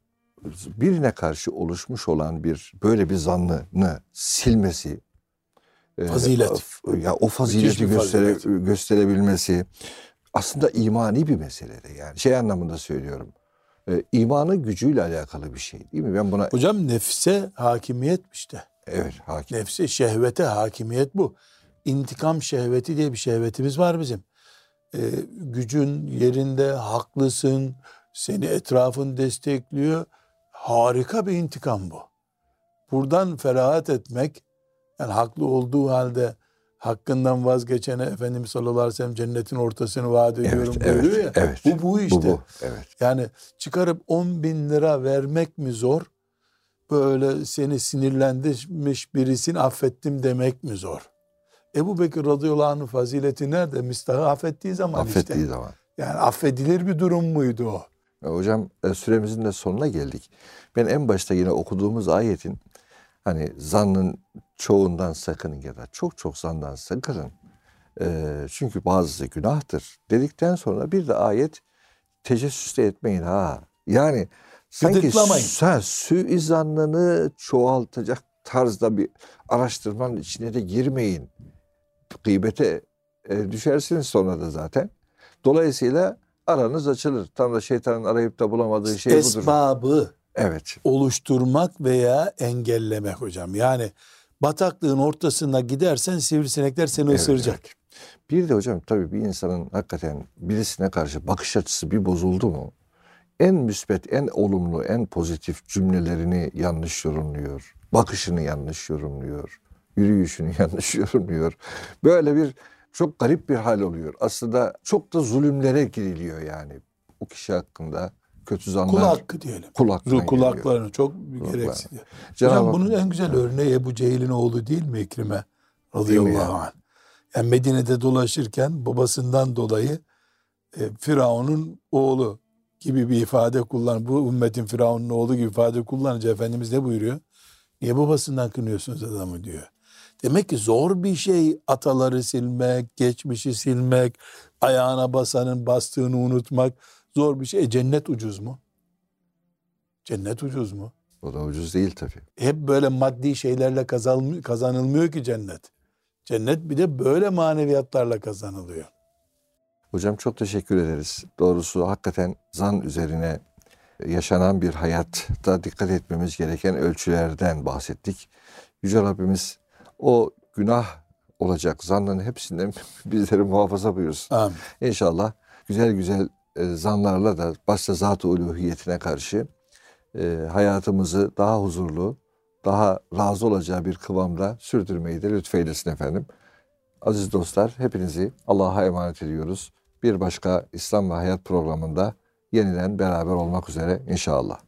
birine karşı oluşmuş olan bir böyle bir zannını silmesi, e, fazilet. E, ya o fazileti göstere, fazilet. gösterebilmesi aslında imani bir mesele de yani şey anlamında söylüyorum. E, imanın gücüyle alakalı bir şey değil mi? Ben buna Hocam nefse hakimiyet işte. Evet, hakim. Nefse şehvete hakimiyet bu. İntikam şehveti diye bir şehvetimiz var bizim. Ee, gücün yerinde, haklısın, seni etrafın destekliyor. Harika bir intikam bu. Buradan ferahat etmek, yani haklı olduğu halde hakkından vazgeçene Efendimiz sallallahu aleyhi ve sellem cennetin ortasını vaat ediyorum evet, buyuruyor ya. evet. Bu bu işte. Bu bu. Evet. Yani çıkarıp 10 bin lira vermek mi zor? Böyle seni sinirlendirmiş birisini affettim demek mi zor? Ebu Bekir radıyallahu anh'ın fazileti nerede? Mistahı affettiği zaman Affettiği işte. zaman. Yani affedilir bir durum muydu o? Hocam e, süremizin de sonuna geldik. Ben en başta yine okuduğumuz ayetin hani zannın çoğundan sakının ya da çok çok zandan sakının. E, çünkü bazısı günahtır. Dedikten sonra bir de ayet tecessüs de etmeyin ha. Yani sanki ha, suizanlını çoğaltacak tarzda bir araştırmanın içine de girmeyin. Gıybete e, düşersiniz sonra da zaten. Dolayısıyla aranız açılır. Tam da şeytanın arayıp da bulamadığı şey budur. Esbabı Evet. oluşturmak veya engellemek hocam. Yani bataklığın ortasına gidersen sivrisinekler seni Evet, ısıracak. evet. Bir de hocam tabii bir insanın hakikaten birisine karşı bakış açısı bir bozuldu mu? En müspet, en olumlu, en pozitif cümlelerini yanlış yorumluyor. Bakışını yanlış yorumluyor. Yürüyüşünü yanlış yorumluyor. Böyle bir çok garip bir hal oluyor. Aslında çok da zulümlere giriliyor yani. O kişi hakkında kötü zanlar. Kul hakkı diyelim. Kul geliyor. kulaklarını çok gereksiz. Cenab-ı Hocam bunun en güzel örneği Ebu Cehil'in oğlu değil mi İkrime? Radıyallahu ya? anh. Yani Medine'de dolaşırken babasından dolayı e, Firavun'un oğlu gibi bir ifade kullan. Bu ümmetin Firavun'un oğlu gibi ifade kullanınca Efendimiz ne buyuruyor? Niye babasından kınıyorsunuz adamı diyor. Demek ki zor bir şey ataları silmek, geçmişi silmek, ayağına basanın bastığını unutmak zor bir şey. E, cennet ucuz mu? Cennet ucuz mu? O da ucuz değil tabii. hep böyle maddi şeylerle kazanılmıyor, ki cennet. Cennet bir de böyle maneviyatlarla kazanılıyor. Hocam çok teşekkür ederiz. Doğrusu hakikaten zan üzerine yaşanan bir hayatta dikkat etmemiz gereken ölçülerden bahsettik. Yüce Rabbimiz o günah olacak zannın hepsinden bizleri muhafaza buyursun. Amin. İnşallah güzel güzel e, zanlarla da başta zat-ı uluhiyetine karşı e, hayatımızı daha huzurlu, daha razı olacağı bir kıvamda sürdürmeyi de lütfeylesin efendim. Aziz dostlar hepinizi Allah'a emanet ediyoruz. Bir başka İslam ve Hayat programında yeniden beraber olmak üzere inşallah.